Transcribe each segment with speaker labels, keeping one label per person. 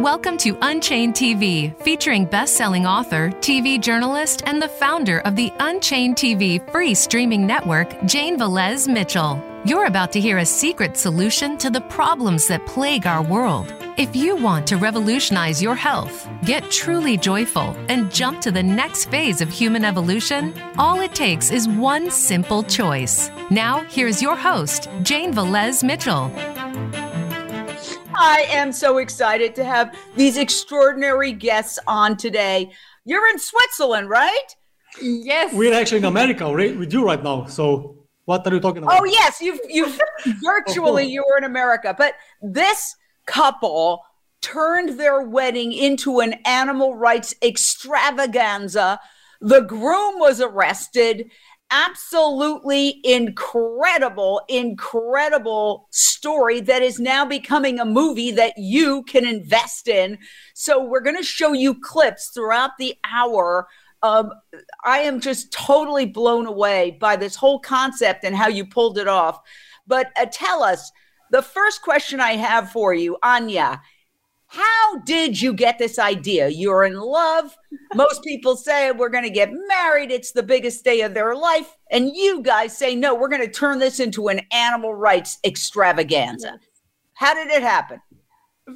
Speaker 1: Welcome to Unchained TV, featuring best-selling author, TV journalist, and the founder of the Unchained TV free streaming network, Jane Velez Mitchell. You're about to hear a secret solution to the problems that plague our world. If you want to revolutionize your health, get truly joyful, and jump to the next phase of human evolution, all it takes is one simple choice. Now, here's your host, Jane Velez Mitchell.
Speaker 2: I am so excited to have these extraordinary guests on today. You're in Switzerland, right?
Speaker 3: Yes. We're actually in America right, with you right now. So what are you talking
Speaker 2: about? Oh yes, you've you've virtually you were in America. But this couple turned their wedding into an animal rights extravaganza. The groom was arrested absolutely incredible, incredible story that is now becoming a movie that you can invest in. So, we're going to show you clips throughout the hour. Um, I am just totally blown away by this whole concept and how you pulled it off. But uh, tell us the first question I have for you, Anja how did you get this idea? You're in love. Most people say we're going to get married. It's the biggest day of their life. And you guys say, no, we're going to turn this into an animal rights extravaganza. How did it happen?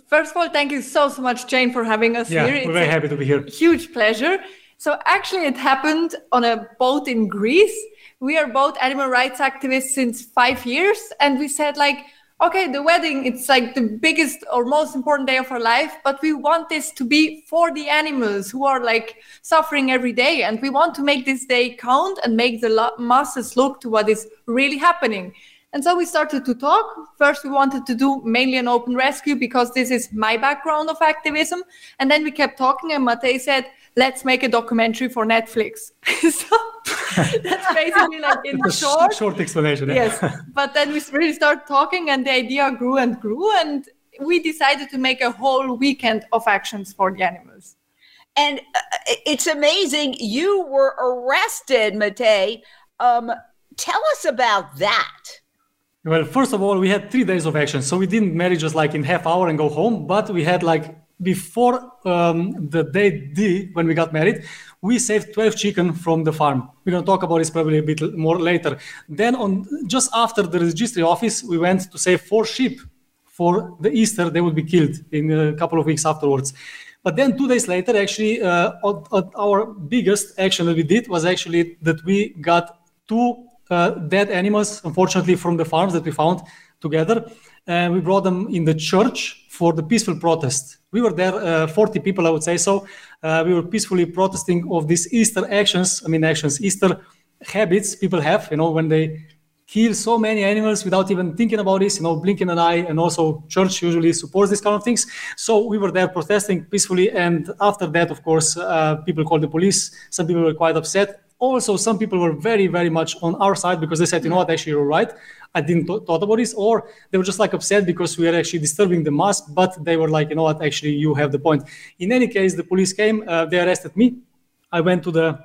Speaker 4: First of all, thank you so, so much, Jane, for having us yeah, here.
Speaker 3: we're very happy to be here.
Speaker 4: Huge pleasure. So, actually, it happened on a boat in Greece. We are both animal rights activists since five years. And we said, like, okay, the wedding, it's like the biggest or most important day of our life, but we want this to be for the animals who are like suffering every day. And we want to make this day count and make the lo- masses look to what is really happening. And so we started to talk. First, we wanted to do mainly an open rescue because this is my background of activism. And then we kept talking, and Matej said, let's make a documentary for Netflix. so
Speaker 3: that's basically like in short, sh- short explanation.
Speaker 4: Yeah. Yes, but then we really start talking, and the idea grew and grew, and we decided to make a whole weekend of actions for the animals.
Speaker 2: And uh, it's amazing. You were arrested, Matej. Um, tell us about that.
Speaker 3: Well, first of all, we had three days of action, so we didn't manage just like in half hour and go home, but we had like before um, the day D, when we got married, we saved 12 chicken from the farm. We're going to talk about this probably a bit more later. Then, on just after the registry office, we went to save four sheep for the Easter. They would be killed in a couple of weeks afterwards. But then two days later, actually, uh, our biggest action that we did was actually that we got two uh, dead animals, unfortunately, from the farms that we found together and uh, we brought them in the church for the peaceful protest. We were there, uh, 40 people, I would say so. Uh, we were peacefully protesting of these Easter actions. I mean, actions, Easter habits people have. You know, when they kill so many animals without even thinking about this. You know, blinking an eye, and also church usually supports these kind of things. So we were there protesting peacefully, and after that, of course, uh, people called the police. Some people were quite upset also some people were very very much on our side because they said you know what actually you're right I didn't thought about this, or they were just like upset because we are actually disturbing the mass. But they were like, you know what? Actually, you have the point. In any case, the police came. Uh, they arrested me. I went to the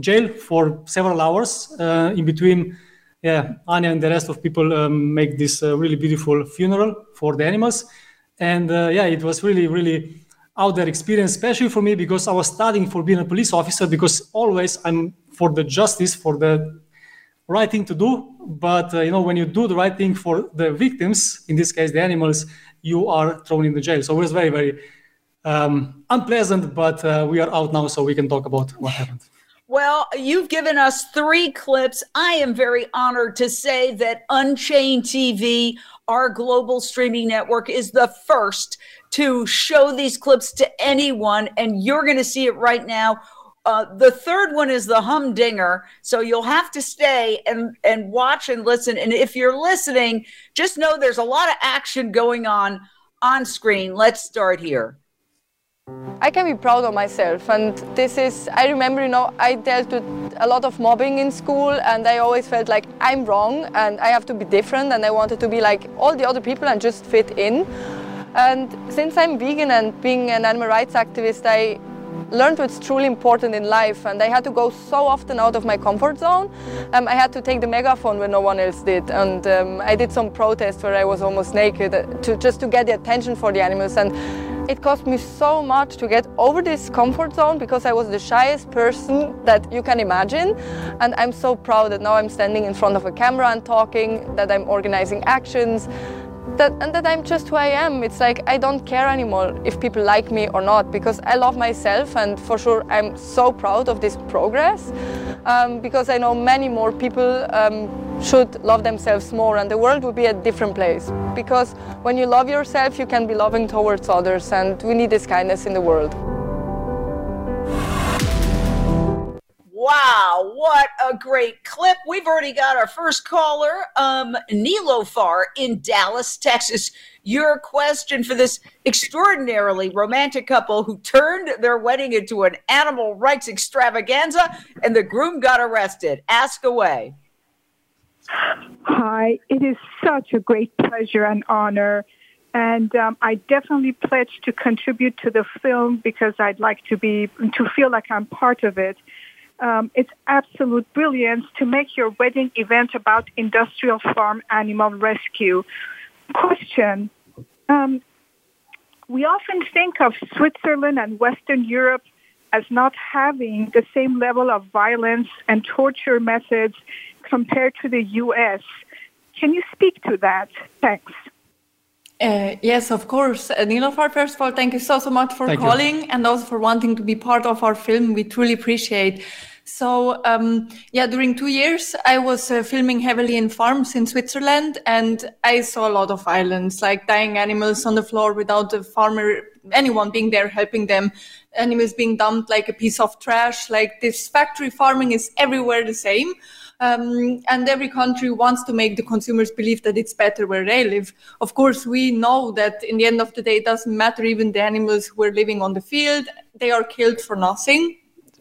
Speaker 3: jail for several hours uh, in between. Yeah, Anja and the rest of people um, make this uh, really beautiful funeral for the animals, and uh, yeah, it was really, really out there experience, especially for me because I was studying for being a police officer. Because always I'm for the justice, for the right thing to do but uh, you know when you do the right thing for the victims in this case the animals you are thrown in the jail so it was very very um, unpleasant but uh, we are out now so we can talk about what happened
Speaker 2: Well, you've given us three clips. I am very honored to say that Unchained TV, our global streaming network, is the first to show these clips to anyone. And you're going to see it right now uh, the third one is the humdinger. So you'll have to stay and, and watch and listen. And if you're listening, just know there's a lot of action going on on screen. Let's start here.
Speaker 4: I can be proud of myself, and this is, I remember, you know, I dealt with a lot of mobbing in school, and I always felt like I'm wrong and I have to be different, and I wanted to be like all the other people and just fit in. And since I'm vegan and being an animal rights activist, I learned what's truly important in life and I had to go so often out of my comfort zone. Um, I had to take the megaphone when no one else did and um, I did some protests where I was almost naked uh, to, just to get the attention for the animals and it cost me so much to get over this comfort zone because I was the shyest person that you can imagine. And I'm so proud that now I'm standing in front of a camera and talking, that I'm organizing actions, that, and that I'm just who I am. It's like I don't care anymore if people like me or not because I love myself and for sure I'm so proud of this progress um, because I know many more people um, should love themselves more and the world would be a different place because when you love yourself you can be loving towards others and we need this kindness in the world.
Speaker 2: Wow, what a great clip. We've already got our first caller, um, Far in Dallas, Texas. Your question for this extraordinarily romantic couple who turned their wedding into an animal rights extravaganza and the groom got arrested. Ask away.
Speaker 5: Hi, it is such a great pleasure and honor. And um, I definitely pledge to contribute to the film because I'd like to be to feel like I'm part of it um, it's absolute brilliance to make your wedding event about industrial farm animal rescue. Question. Um, we often think of Switzerland and Western Europe as not having the same level of violence and torture methods compared to the U.S. Can you speak to that? Thanks.
Speaker 4: Uh, yes, of course. Uh, Nilofar, first of all, thank you so, so much for thank calling you. and also for wanting to be part of our film. We truly appreciate. So, um, yeah, during two years, I was uh, filming heavily in farms in Switzerland and I saw a lot of violence, like dying animals on the floor without the farmer, anyone being there helping them, animals being dumped like a piece of trash. Like this factory farming is everywhere the same. Um, and every country wants to make the consumers believe that it's better where they live. Of course, we know that in the end of the day, it doesn't matter even the animals who are living on the field, they are killed for nothing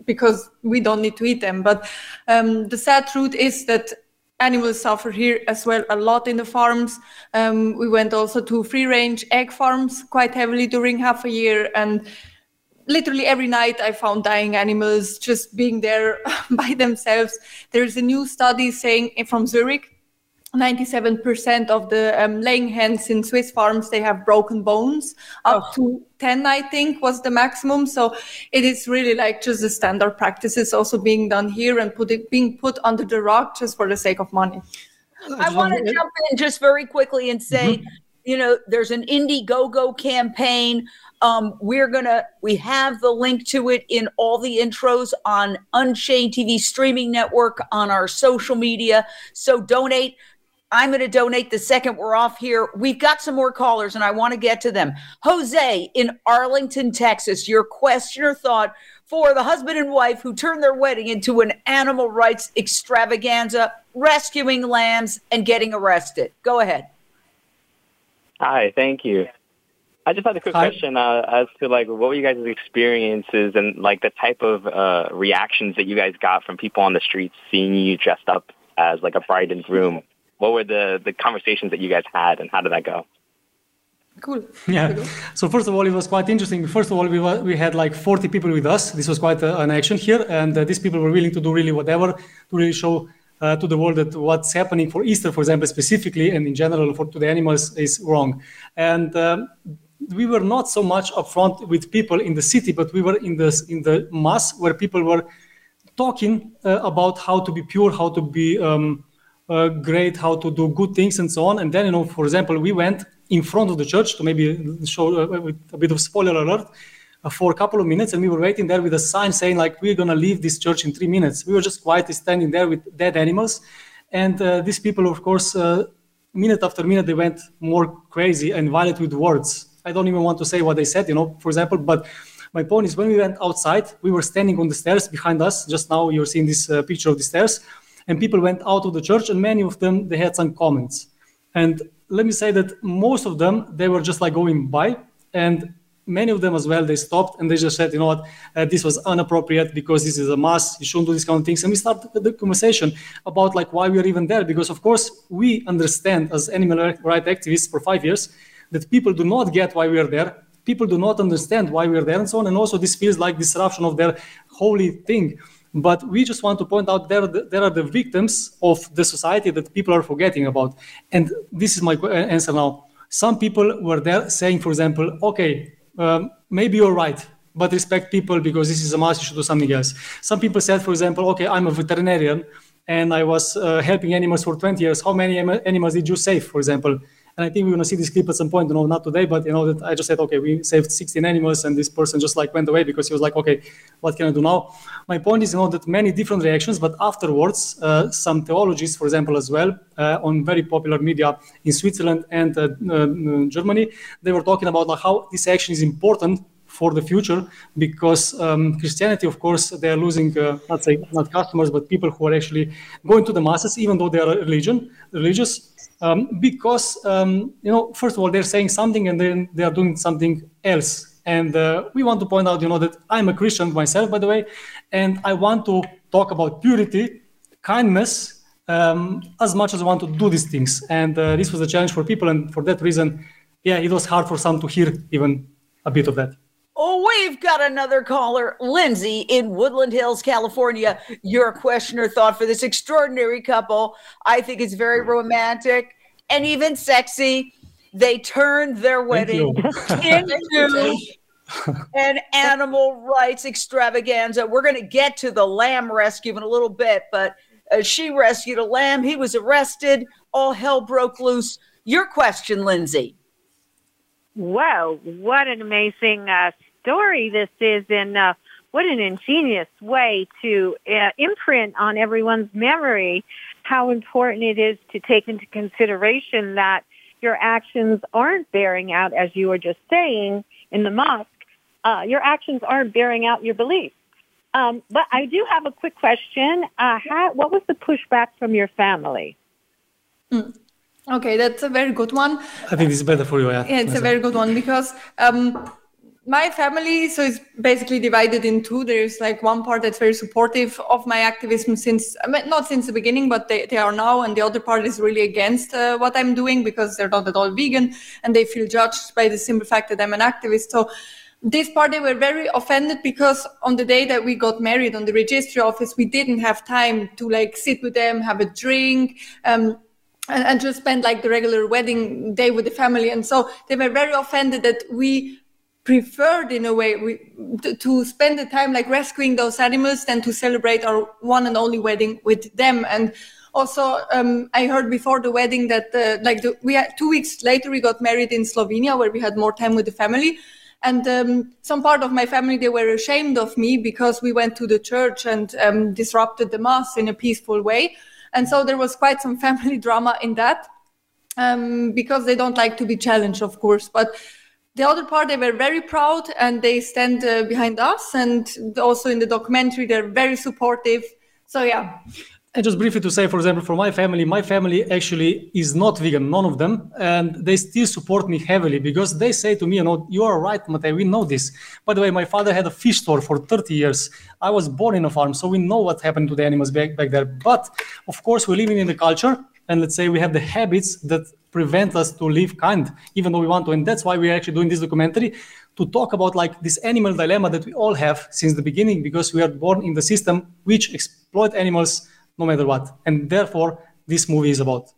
Speaker 4: because we don't need to eat them. But um, the sad truth is that animals suffer here as well a lot in the farms. Um, we went also to free range egg farms quite heavily during half a year and literally every night i found dying animals just being there by themselves there's a new study saying from zurich 97% of the um, laying hens in Swiss farms they have broken bones up oh. to 10 I think was the maximum so it is really like just the standard practices also being done here and put it, being put under the rug just for the sake of money
Speaker 2: I want to jump in just very quickly and say mm-hmm. you know there's an Indiegogo campaign um, we're gonna we have the link to it in all the intros on Unchained TV streaming network on our social media. So donate. I'm going to donate the second we're off here. We've got some more callers and I want to get to them. Jose in Arlington, Texas, your question or thought for the husband and wife who turned their wedding into an animal rights extravaganza, rescuing lambs and getting arrested. Go ahead.
Speaker 6: Hi, thank you. I just had a quick Hi. question uh, as to like what were you guys' experiences and like the type of uh, reactions that you guys got from people on the streets seeing you dressed up as like a bride and groom. What were the the conversations that you guys had, and how did that
Speaker 3: go? Cool. Yeah. So first of all, it was quite interesting. First of all, we were, we had like 40 people with us. This was quite a, uh, an action here, and uh, these people were willing to do really whatever to really show uh, to the world that what's happening for Easter, for example, specifically and in general for to the animals is wrong. And um, we were not so much upfront with people in the city, but we were in the in the mass where people were talking uh, about how to be pure, how to be um, uh, great, how to do good things, and so on. And then, you know, for example, we went in front of the church to maybe show uh, uh a bit of spoiler alert uh, for a couple of minutes, and we were waiting there with a sign saying like we're gonna leave this church in three minutes. We were just quietly standing there with dead animals, and uh, these people, of course minute after minute they went more crazy and violent with words I don't even want to say what they said, you know, for example. But my point is, when we went outside, we were standing on the stairs behind us. Just now, you're seeing this uh, picture of the stairs, and people went out of the church, and many of them they had some comments. And let me say that most of them they were just like going by, and many of them as well they stopped and they just said, you know what, uh, this was inappropriate because this is a mass. You shouldn't do these kind of things. And we started the conversation about like why we are even there because of course we understand as animal rights activists for five years that people do not get why we are there people do not understand why we're there and so on and also this feels like disruption of their holy thing but we just want to point out there there are the victims of the society that people are forgetting about and this is my uh, answer now some people were there saying for example okay um, maybe you're right but respect people because this is a must you should do something else some people said for example okay i'm a veterinarian and i was uh, helping animals for 20 years how many animals did you save for example and I think we're going to see this clip at some point, you know, not today, but, you know, that I just said, okay, we saved 16 animals and this person just like went away because he was like, okay, what can I do now? My point is, you know, that many different reactions, but afterwards, uh, some theologists, for example, as well, uh, on very popular media in Switzerland and uh, uh Germany, they were talking about like, how this action is important for the future because um, Christianity, of course, they are losing uh, not say not customers but people who are actually going to the masses, even though they are religion religious um, because um, you know first of all they're saying something and then they are doing something else and uh, we want to point out you know that i'm a christian myself by the way and i want to talk about purity kindness um, as much as i want to do these things and uh, this was a challenge for people and for that reason yeah it was hard for some to hear even a bit of that
Speaker 2: Oh, we've got another caller, Lindsay in Woodland Hills, California. Your question or thought for this extraordinary couple. I think it's very romantic and even sexy. They turned their wedding into an animal rights extravaganza. We're going to get to the lamb rescue in a little bit, but uh, she rescued a lamb. He was arrested. All hell broke loose. Your question, Lindsay.
Speaker 7: Wow, what an amazing uh, story this is in uh, what an ingenious way to uh, imprint on everyone's memory how important it is to take into consideration that your actions aren't bearing out, as you were just saying in the mosque, uh, your actions aren't bearing out your beliefs. Um, but I do have a quick question. Uh, how, what was the pushback from your family?
Speaker 4: Mm. Okay, that's a very good one.
Speaker 3: I think it's better for you. Yeah,
Speaker 4: yeah it's a very good one because um, my family so it's basically divided in two there's like one part that's very supportive of my activism since I mean, not since the beginning but they, they are now and the other part is really against uh, what i'm doing because they're not at all vegan and they feel judged by the simple fact that i'm an activist so this part they were very offended because on the day that we got married on the registry office we didn't have time to like sit with them have a drink um, and, and, just spend like the regular wedding day with the family. And so they were very offended that we preferred in a way we, to, to, spend the time like rescuing those animals than to celebrate our one and only wedding with them and also um, i heard before the wedding that uh, like the, we had two weeks later we got married in slovenia where we had more time with the family and um, some part of my family they were ashamed of me because we went to the church and um, disrupted the mass in a peaceful way and so there was quite some family drama in that um, because they don't like to be challenged of course but the other part they were very proud and they stand uh, behind us and also in the documentary they're very supportive so yeah
Speaker 3: and just briefly to say for example for my family my family actually is not vegan none of them and they still support me heavily because they say to me you know you are right Matej, we know this by the way my father had a fish store for 30 years i was born in a farm so we know what happened to the animals back, back there but of course we're living in the culture and let's say we have the habits that prevent us to live kind even though we want to and that's why we're actually doing this documentary to talk about like this animal dilemma that we all have since the beginning because we are born in the system which exploit animals no matter what and therefore this movie is about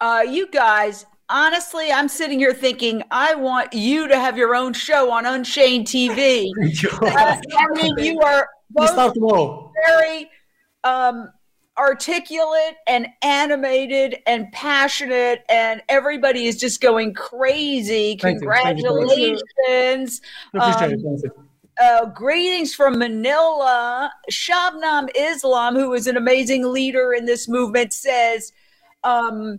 Speaker 2: uh, you guys honestly, I'm sitting here thinking, I want you to have your own show on Unchained TV. I mean, you are both very um, articulate and animated and passionate and everybody is just going crazy thank congratulations um, you, um, uh, greetings from manila shabnam islam who is an amazing leader in this movement says um,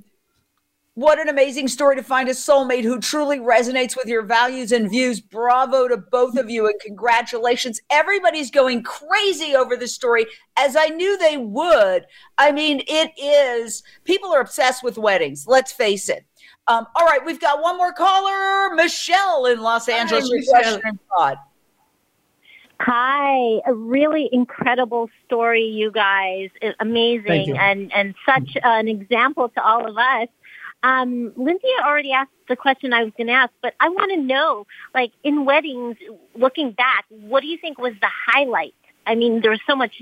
Speaker 2: what an amazing story to find a soulmate who truly resonates with your values and views. Bravo to both of you and congratulations. Everybody's going crazy over this story, as I knew they would. I mean, it is, people are obsessed with weddings, let's face it. Um, all right, we've got one more caller, Michelle in Los Angeles. Hi,
Speaker 8: Michelle. Hi, a really incredible story, you guys. Amazing you. and and such an example to all of us um, Lindsay already asked the question I was going to ask, but I want to know, like in weddings, looking back, what do you think was the highlight? I mean, there was so much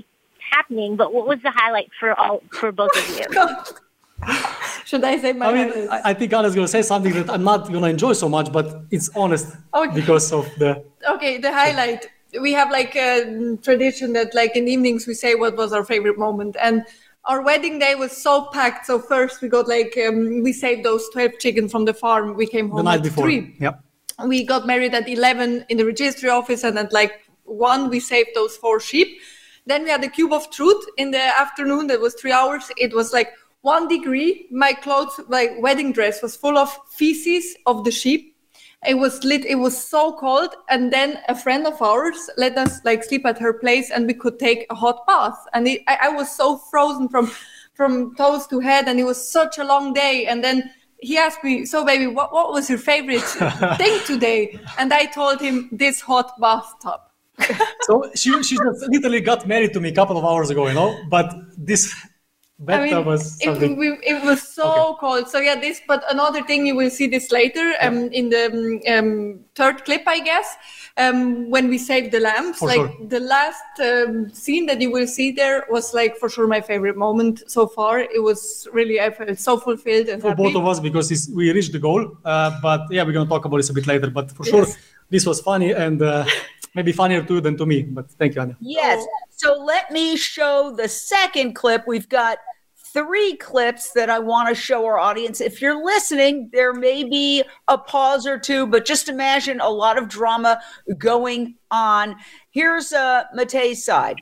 Speaker 8: happening, but what was the highlight for all for both of you?
Speaker 4: Oh Should I say my? I mean,
Speaker 3: I, I, think Anna's going to say something that I'm not going to enjoy so much, but it's honest okay. Oh, because of the.
Speaker 4: Okay, the highlight. We have like
Speaker 3: a
Speaker 4: mm, tradition that, like in evenings, we say what was our favorite moment, and our wedding day was so packed. So first we got like um, we saved those twelve chicken from the farm. We came home the night at before. three.
Speaker 3: Yep.
Speaker 4: We got married at eleven in the registry office, and at like one we saved those four sheep. Then we had the cube of truth in the afternoon. That was three hours. It was like one degree. My clothes, my wedding dress, was full of feces of the sheep it was lit it was so cold and then a friend of ours let us like sleep at her place and we could take a hot bath and it, I, I, was so frozen from from toes to head and it was such a long day and then he asked me so baby what, what was your favorite thing today and i told him this hot bathtub
Speaker 3: so she, she just literally got married to me a couple of hours ago you know but this
Speaker 4: that, I mean, was something... it, it, was so okay. cold. So yeah, this. But another thing, you will see this later um, in the um, um, third clip, I guess, um, when we save the lamps. For like sure. the last um, scene that you will see there was like for sure my favorite moment so far. It was really I felt so fulfilled and for
Speaker 3: happy. both of us because we reached the goal. Uh, but yeah, we're gonna talk about this a bit later. But for yes. sure, this was funny and uh, maybe funnier too than to me. But thank you, Anna.
Speaker 2: Yes. So let me show the second clip. We've got three clips that I want to show our audience. If you're listening, there may be a pause or two, but just imagine a lot of drama going on. Here's uh, Matej's side.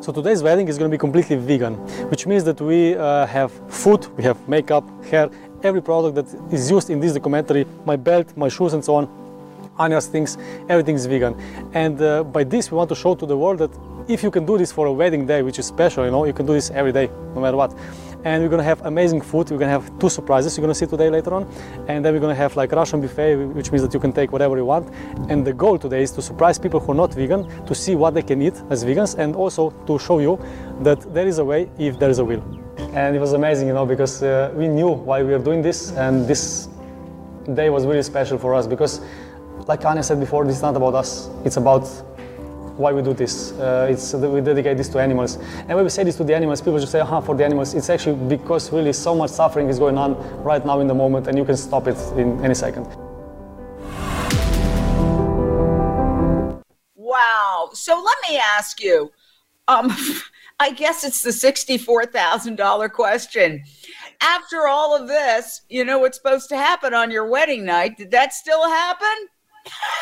Speaker 3: So today's wedding is going to be completely vegan, which means that we uh, have food, we have makeup, hair, every product that is used in this documentary, my belt, my shoes and so on, Anja's things, everything is vegan. And uh, by this we want to show to the world that if you can do this for a wedding day, which is special, you know, you can do this every day, no matter what. And we're gonna have amazing food, we're gonna have two surprises you're gonna see today later on. And then we're gonna have like Russian buffet, which means that you can take whatever you want. And the goal today is to surprise people who are not vegan, to see what they can eat as vegans, and also to show you that there is a way if there is a will. And it was amazing, you know, because uh, we knew why we were doing this, and this day was really special for us because, like Anja said before, this is not about us, it's about why we do this. Uh, it's we dedicate this to animals, and when we say this to the animals, people just say, "Ah, for the animals." It's actually because really so much suffering is going on right now in the moment, and you can stop it in any second.
Speaker 2: Wow. So let me ask you. Um, I guess it's the $64,000 question. After all of this, you know what's supposed to happen on your wedding night. Did that still happen?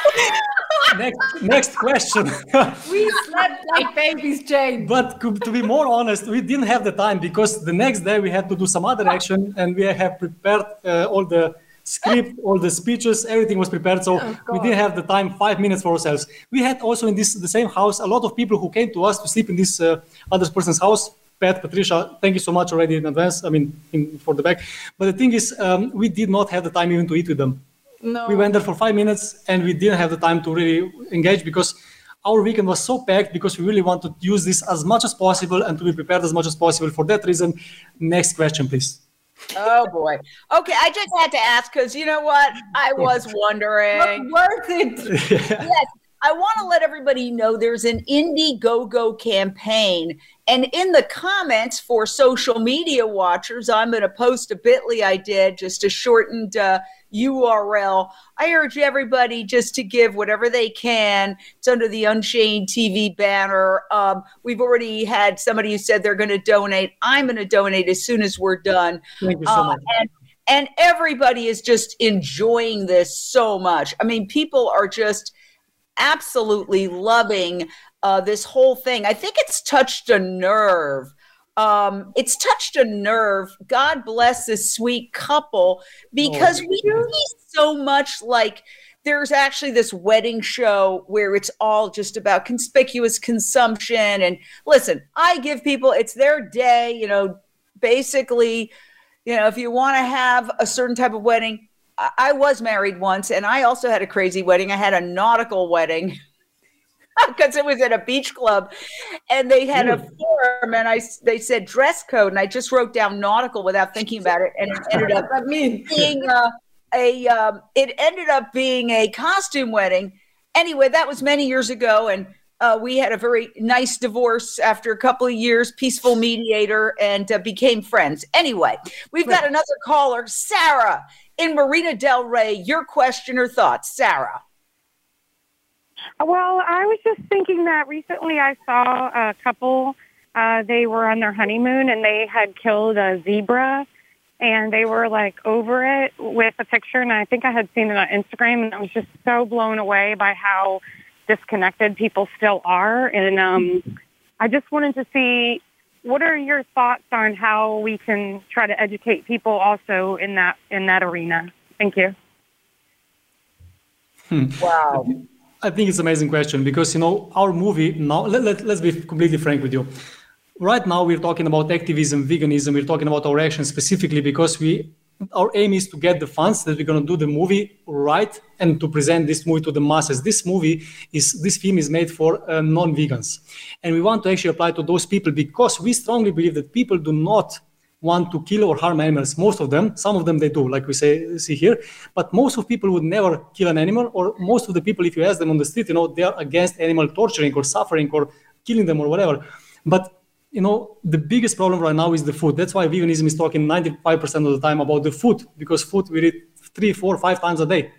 Speaker 3: next, next question.
Speaker 2: we slept like babies, Jane.
Speaker 3: But to be more honest, we didn't have the time because the next day we had to do some other action and we have prepared uh, all the script, all the speeches, everything was prepared. So oh, we didn't have the time, five minutes for ourselves. We had also in this the same house a lot of people who came to us to sleep in this uh, other person's house. Pat, Patricia, thank you so much already in advance. I mean, in, for the back. But the thing is, um, we did not have the time even to eat with them. No. We went there for five minutes and we didn't have the time to really engage because our weekend was so packed because we really want to use this as much as possible and to be prepared as much as possible. For that reason, next question, please
Speaker 2: oh boy. Okay, I just had to ask because you know what? I was wondering.
Speaker 7: worth it. yes,
Speaker 2: I want to let everybody know there's an Indiegogo campaign. And in the comments for social media watchers, I'm going to post a bit.ly I did, just a shortened uh, URL. I urge everybody just to give whatever they can. It's under the Unchained TV banner. Um, we've already had somebody who said they're going to donate. I'm going to donate as soon as we're done. Thank you so uh, much. Uh, and, and everybody is just enjoying this so much. I mean, people are just absolutely loving uh, this whole thing. I think it's touched a nerve. Um, it's touched a nerve. God bless this sweet couple because oh, we see so much like there's actually this wedding show where it's all just about conspicuous consumption. And listen, I give people, it's their day, you know, basically, you know, if you want to have a certain type of wedding, I was married once and I also had a crazy wedding. I had a nautical wedding because it was at a beach club and they had Ooh. a form and I they said dress code and I just wrote down nautical without thinking about it and it ended up I mean being a, uh, a um, it ended up being a costume wedding. Anyway, that was many years ago and uh, we had a very nice divorce after a couple of years, peaceful mediator, and uh, became friends. Anyway, we've got another caller, Sarah in Marina Del Rey. Your question or thoughts, Sarah?
Speaker 9: Well, I was just thinking that recently I saw a couple. Uh, they were on their honeymoon and they had killed a zebra and they were like over it with a picture. And I think I had seen it on Instagram and I was just so blown away by how disconnected people still are. And um, I just wanted to see what are your thoughts on how we can try to educate people also in that in that arena? Thank you.
Speaker 3: Hmm. Wow. I think it's an amazing question because you know our movie now let, let, let's be completely frank with you. Right now we're talking about activism, veganism, we're talking about our actions specifically because we our aim is to get the funds that we're going to do the movie right and to present this movie to the masses this movie is this film is made for uh, non-vegans and we want to actually apply to those people because we strongly believe that people do not want to kill or harm animals most of them some of them they do like we say see here but most of people would never kill an animal or most of the people if you ask them on the street you know they are against animal torturing or suffering or killing them or whatever but you know the biggest problem right now is the food that's why veganism is talking 95% of the time about the food because food we eat three four five times a day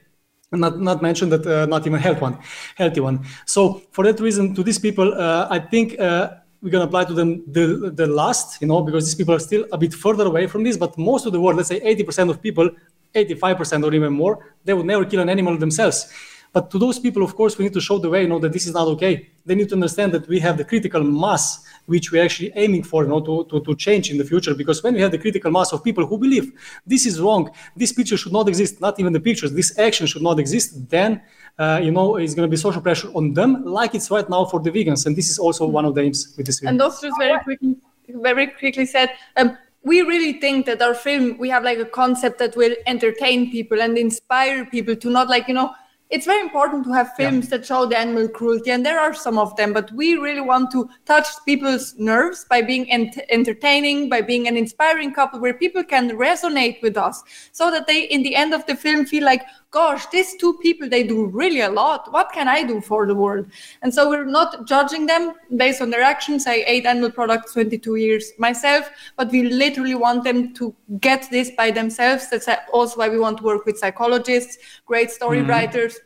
Speaker 3: not not mention that uh, not even health one healthy one so for that reason to these people uh, i think uh, we're going to apply to them the, the last you know because these people are still a bit further away from this but most of the world let's say 80% of people 85% or even more they would never kill an animal themselves but to those people, of course, we need to show the way, you know, that this is not okay. They need to understand that we have the critical mass which we're actually aiming for, you know, to, to, to change in the future. Because when we have the critical mass of people who believe this is wrong, this picture should not exist, not even the pictures, this action should not exist, then, uh, you know, it's going to be social pressure on them, like it's right now for the vegans. And this is also one of the aims with this
Speaker 4: film. And also, just very quickly, very quickly said, um, we really think that our film we have like a concept that will entertain people and inspire people to not like you know it's very important to have films yeah. that show the animal cruelty, and there are some of them. But we really want to touch people's nerves by being ent- entertaining, by being an inspiring couple where people can resonate with us, so that they, in the end of the film, feel like, gosh, these two people, they do really a lot. What can I do for the world? And so we're not judging them based on their actions. I ate animal products 22 years myself, but we literally want them to get this by themselves. That's also why we want to work with psychologists, great story mm writers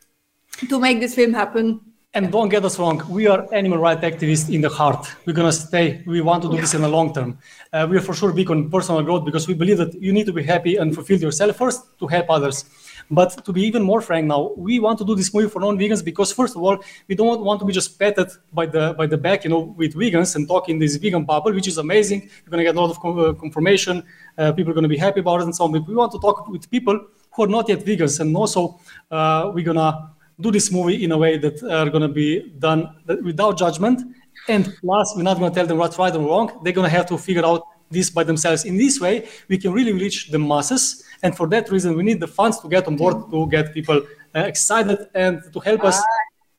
Speaker 4: to make this film happen.
Speaker 3: And don't get us wrong, we are animal rights activists in the heart. We're going to stay. We want to do this in the long term. Uh, we are for sure big on personal growth because we believe that you need to be happy and fulfill yourself first to help others. But to be even more frank now, we want to do this movie for non-vegans because first of all, we don't want to be just patted by the by the back, you know, with vegans and talk in this vegan bubble, which is amazing. You're gonna get a lot of uh, confirmation. Uh, people are gonna be happy about it and so on. But we want to talk with people who are not yet vegans, and also uh, we're gonna do this movie in a way that are gonna be done without judgment. And plus, we're not gonna tell them what's right and wrong. They're gonna have to figure out this by themselves. In this way, we can really reach the masses. And for that reason, we need the funds to get on board to get people uh, excited and to help us.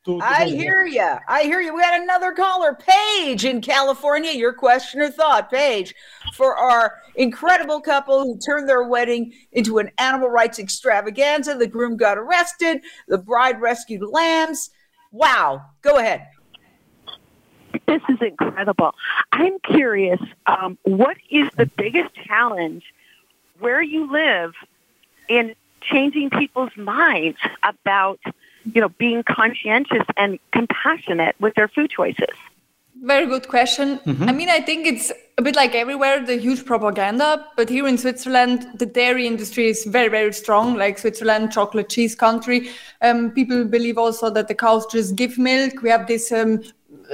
Speaker 2: To, to I hear you. I hear you. We got another caller, Paige in California. Your question or thought, Paige, for our incredible couple who turned their wedding into an animal rights extravaganza. The groom got arrested, the bride rescued lambs. Wow. Go ahead.
Speaker 7: This is incredible. I'm curious, um, what is the biggest challenge where you live in changing people's minds about, you know, being conscientious and compassionate with their food choices?
Speaker 4: Very good question. Mm-hmm. I mean, I think it's a bit like everywhere, the huge propaganda. But here in Switzerland, the dairy industry is very, very strong, like Switzerland, chocolate cheese country. Um, people believe also that the cows just give milk. We have this um,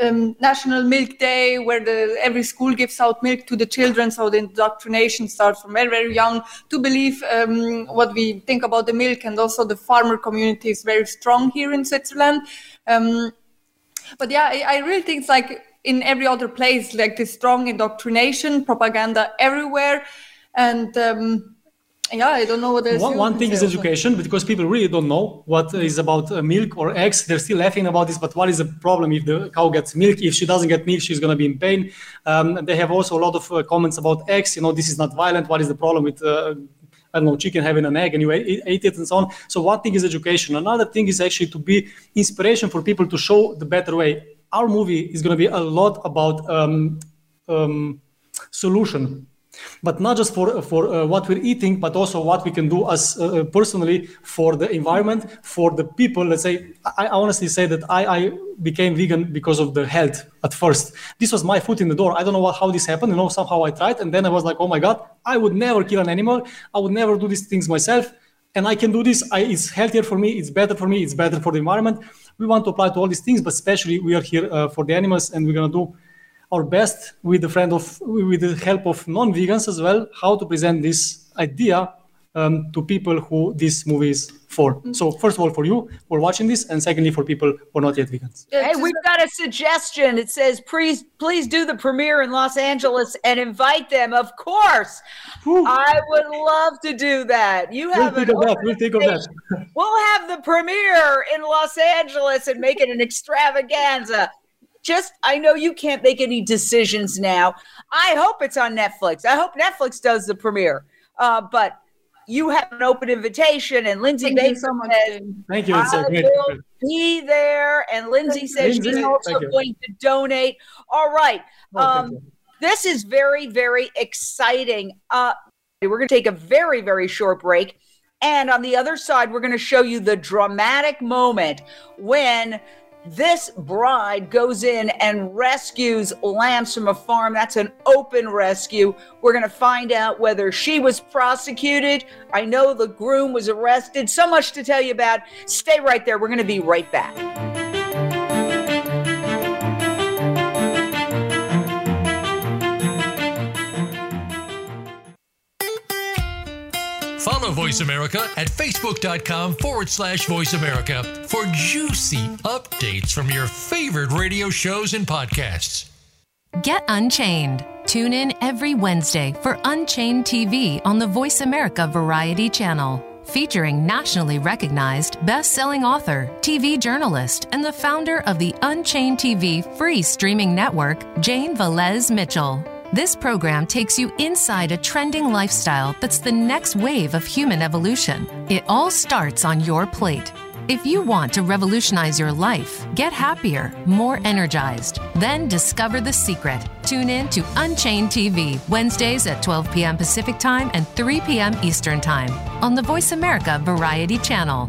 Speaker 4: um, National Milk Day, where the, every school gives out milk to the children, so the indoctrination starts from very, very young to believe um, what we think about the milk, and also the farmer community is very strong here in Switzerland. Um, but yeah, I, I really think it's like in every other place, like this strong indoctrination, propaganda everywhere, and um, yeah i don't know what
Speaker 3: one, one thing is education because people really don't know what is about uh, milk or eggs they're still laughing about this but what is the problem if the cow gets milk if she doesn't get milk she's going to be in pain um, they have also a lot of uh, comments about eggs you know this is not violent what is the problem with uh, I don't know, chicken having an egg and you ate, ate it and so on. So, one thing is education. Another thing is actually to be inspiration for people to show the better way. Our movie is going to be a lot about um, um, solution but not just for for uh, what we're eating but also what we can do as uh, uh, personally for the environment for the people let's say i, I honestly say that I, I became vegan because of the health at first this was my foot in the door i don't know what, how this happened you know somehow i tried and then i was like oh my god i would never kill an animal i would never do these things myself and i can do this I, it's healthier for me it's better for me it's better for the environment we want to apply to all these things but especially we are here uh, for the animals and we're going to do our best with the friend of with the help of non-vegans as well how to present this idea um, to people who this movie is for. Mm-hmm. So first of all, for you for watching this, and secondly for people who are not yet vegans.
Speaker 2: Hey, we've got a suggestion. It says please please do the premiere in Los Angeles and invite them. Of course, Whew. I would love to do that. You have we'll think of that. We'll think of that. we'll have the premiere in Los Angeles and make it an extravaganza just I know you can't make any decisions now. I hope it's on Netflix. I hope Netflix does the premiere. Uh, but you have an open invitation, and Lindsay
Speaker 4: Thank Baker so much,
Speaker 3: "Thank you, so I will
Speaker 2: be there." And Lindsay says Lindsay, she's also going to donate. All right, oh, um, oh, this is very, very exciting. Uh, we're going to take a very, very short break. And on the other side, we're going to show you the dramatic moment when this bride goes in and rescues lambs from a farm. That's an open rescue. We're going to find out whether she was prosecuted. I know the groom was arrested. So much to tell you about. Stay right there. We're going to be right back.
Speaker 10: Follow Voice America at facebook.com forward slash voice America for juicy updates from your favorite radio shows and podcasts. Get Unchained. Tune in every Wednesday for Unchained TV on the Voice America Variety Channel featuring nationally recognized best-selling author, TV journalist, and the founder of the Unchained TV free streaming network, Jane Velez Mitchell. This program takes you inside a trending lifestyle that's the next wave of human evolution. It all starts on your plate. If you want to revolutionize your life, get happier, more energized, then discover the secret. Tune in to Unchained TV, Wednesdays at 12 p.m. Pacific Time and 3 p.m. Eastern Time on the Voice America Variety Channel.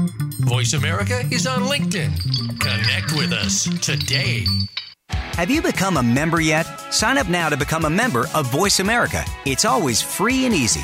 Speaker 10: Voice America is on LinkedIn. Connect with us today. Have you become a member yet? Sign up now to become a member of Voice America. It's always free and easy.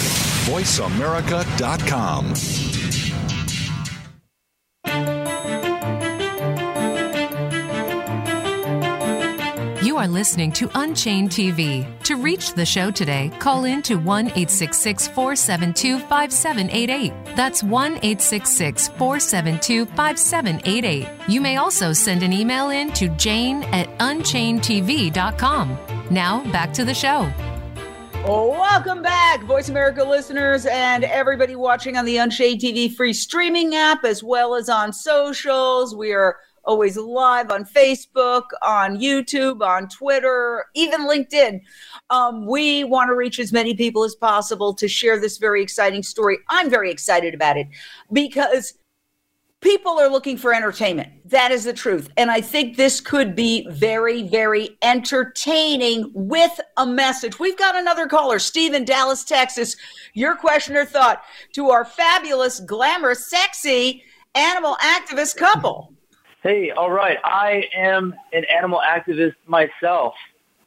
Speaker 10: voiceamerica.com. You are listening to Unchained TV. To reach the show today, call in to 1 866 472 5788. That's 1 866 472 5788. You may also send an email in to jane at unchainedtv.com. Now, back to the show.
Speaker 2: Welcome back, Voice America listeners and everybody watching on the Unchained TV free streaming app, as well as on socials. We are always live on Facebook, on YouTube, on Twitter, even LinkedIn. Um, we want to reach as many people as possible to share this very exciting story. I'm very excited about it because people are looking for entertainment. That is the truth. And I think this could be very, very entertaining with a message. We've got another caller, Steve in Dallas, Texas. Your question or thought to our fabulous, glamorous, sexy animal activist couple.
Speaker 11: Hey, all right. I am an animal activist myself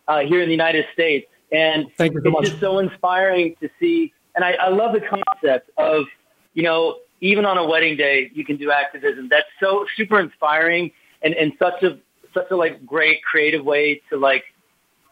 Speaker 11: uh, here in the United States. And Thank you so it's much. just so inspiring to see. And I, I love the concept of, you know, even on a wedding day, you can do activism. That's so super inspiring and, and such a, such a like great creative way to like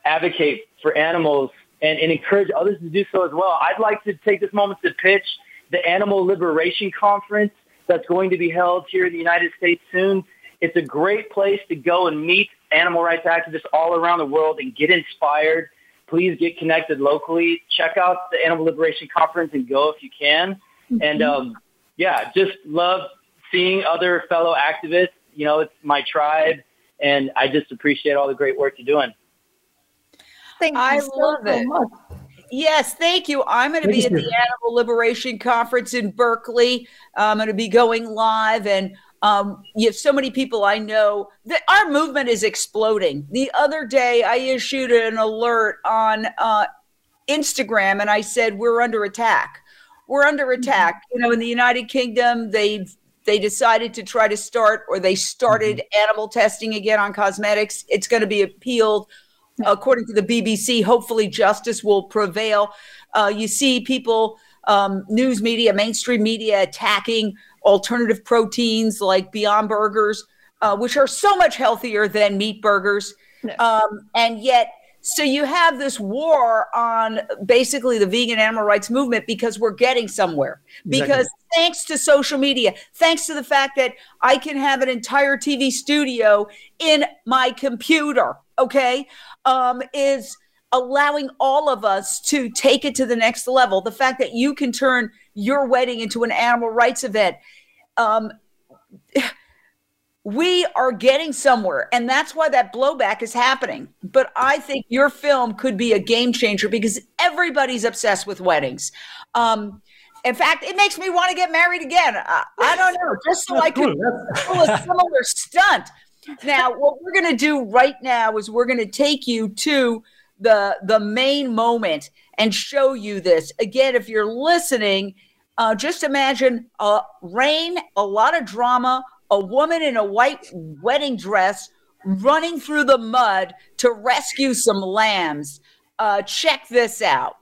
Speaker 11: advocate for animals and, and encourage others to do so as well. I'd like to take this moment to pitch the Animal Liberation Conference that's going to be held here in the United States soon. It's a great place to go and meet animal rights activists all around the world and get inspired. Please get connected locally. Check out the Animal Liberation Conference and go if you can. Mm-hmm. And um, yeah, just love seeing other fellow activists. You know, it's my tribe, and I just appreciate all the great work you're doing.
Speaker 2: Thank I you it. so much. Yes, thank you. I'm going to be at the Animal Liberation Conference in Berkeley. I'm going to be going live, and um, you have so many people I know that our movement is exploding. The other day, I issued an alert on uh, Instagram, and I said we're under attack we're under mm-hmm. attack. You know, in the United Kingdom, they they decided to try to start or they started mm-hmm. animal testing again on cosmetics. It's going to be appealed. Mm-hmm. According to the BBC, hopefully justice will prevail. Uh, you see people, um, news media, mainstream media attacking alternative proteins like Beyond Burgers, uh, which are so much healthier than meat burgers. No. Um, and yet, so you have this war on basically the vegan animal rights movement because we're getting somewhere. Because exactly. thanks to social media, thanks to the fact that I can have an entire TV studio in my computer, okay, um, is allowing all of us to take it to the next level. The fact that you can turn your wedding into an animal rights event. Um, we are getting somewhere and that's why that blowback is happening but i think your film could be a game changer because everybody's obsessed with weddings um, in fact it makes me want to get married again i, I don't know just so i can pull a similar stunt now what we're going to do right now is we're going to take you to the the main moment and show you this again if you're listening uh, just imagine uh, rain a lot of drama a woman in a white wedding dress running through the mud to rescue some lambs. Uh, check this out.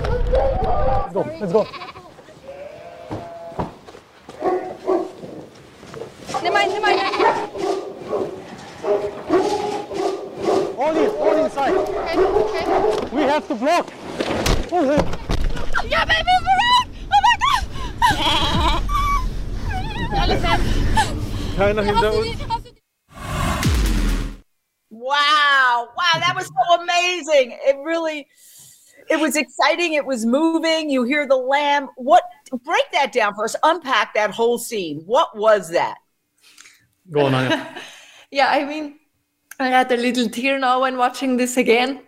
Speaker 3: Let's go. Let's go.
Speaker 2: was exciting. It was moving. You hear the lamb. What? Break that down for us. Unpack that whole scene. What was that?
Speaker 4: Go on, yeah, I mean, I had a little tear now when watching this again.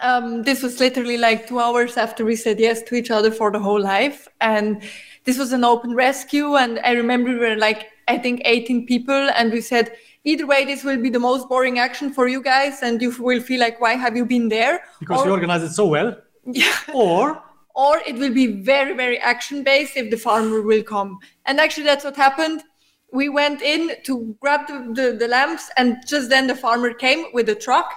Speaker 4: Um, this was literally like two hours after we said yes to each other for the whole life. And this was an open rescue. And I remember we were like, I think 18 people. And we said, either way, this will be the most boring action for you guys. And you will feel like, why have you been there?
Speaker 3: Because or, we organized it so well. Yeah. Or
Speaker 4: or it will be very very action based if the farmer will come. And actually, that's what happened. We went in to grab the, the, the lamps, and just then the farmer came with a truck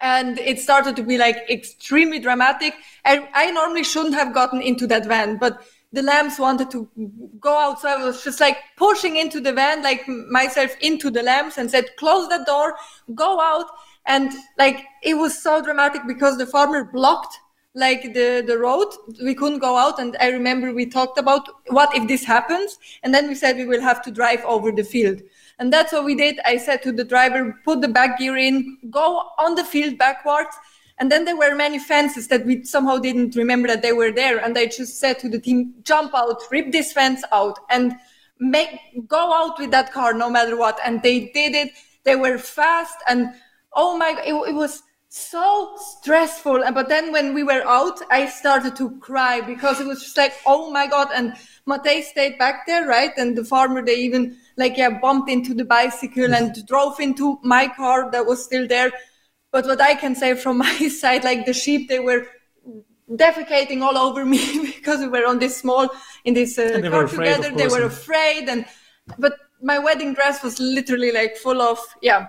Speaker 4: and it started to be like extremely dramatic. And I normally shouldn't have gotten into that van, but the lambs wanted to go out, so I was just like pushing into the van, like myself into the lambs, and said, "Close the door, go out." And like it was so dramatic because the farmer blocked like the the road we couldn't go out and i remember we talked about what if this happens and then we said we will have to drive over the field and that's what we did i said to the driver put the back gear in go on the field backwards and then there were many fences that we somehow didn't remember that they were there and i just said to the team jump out rip this fence out and make go out with that car no matter what and they did it they were fast and oh my it, it was so stressful. And but then when we were out, I started to cry because it was just like, oh my god! And Matej stayed back there, right? And the farmer, they even like yeah bumped into the bicycle and drove into my car that was still there. But what I can say from my side, like the sheep, they were defecating all over me because we were on this small in this uh, car afraid, together. they were afraid, and but my wedding dress was literally like full of yeah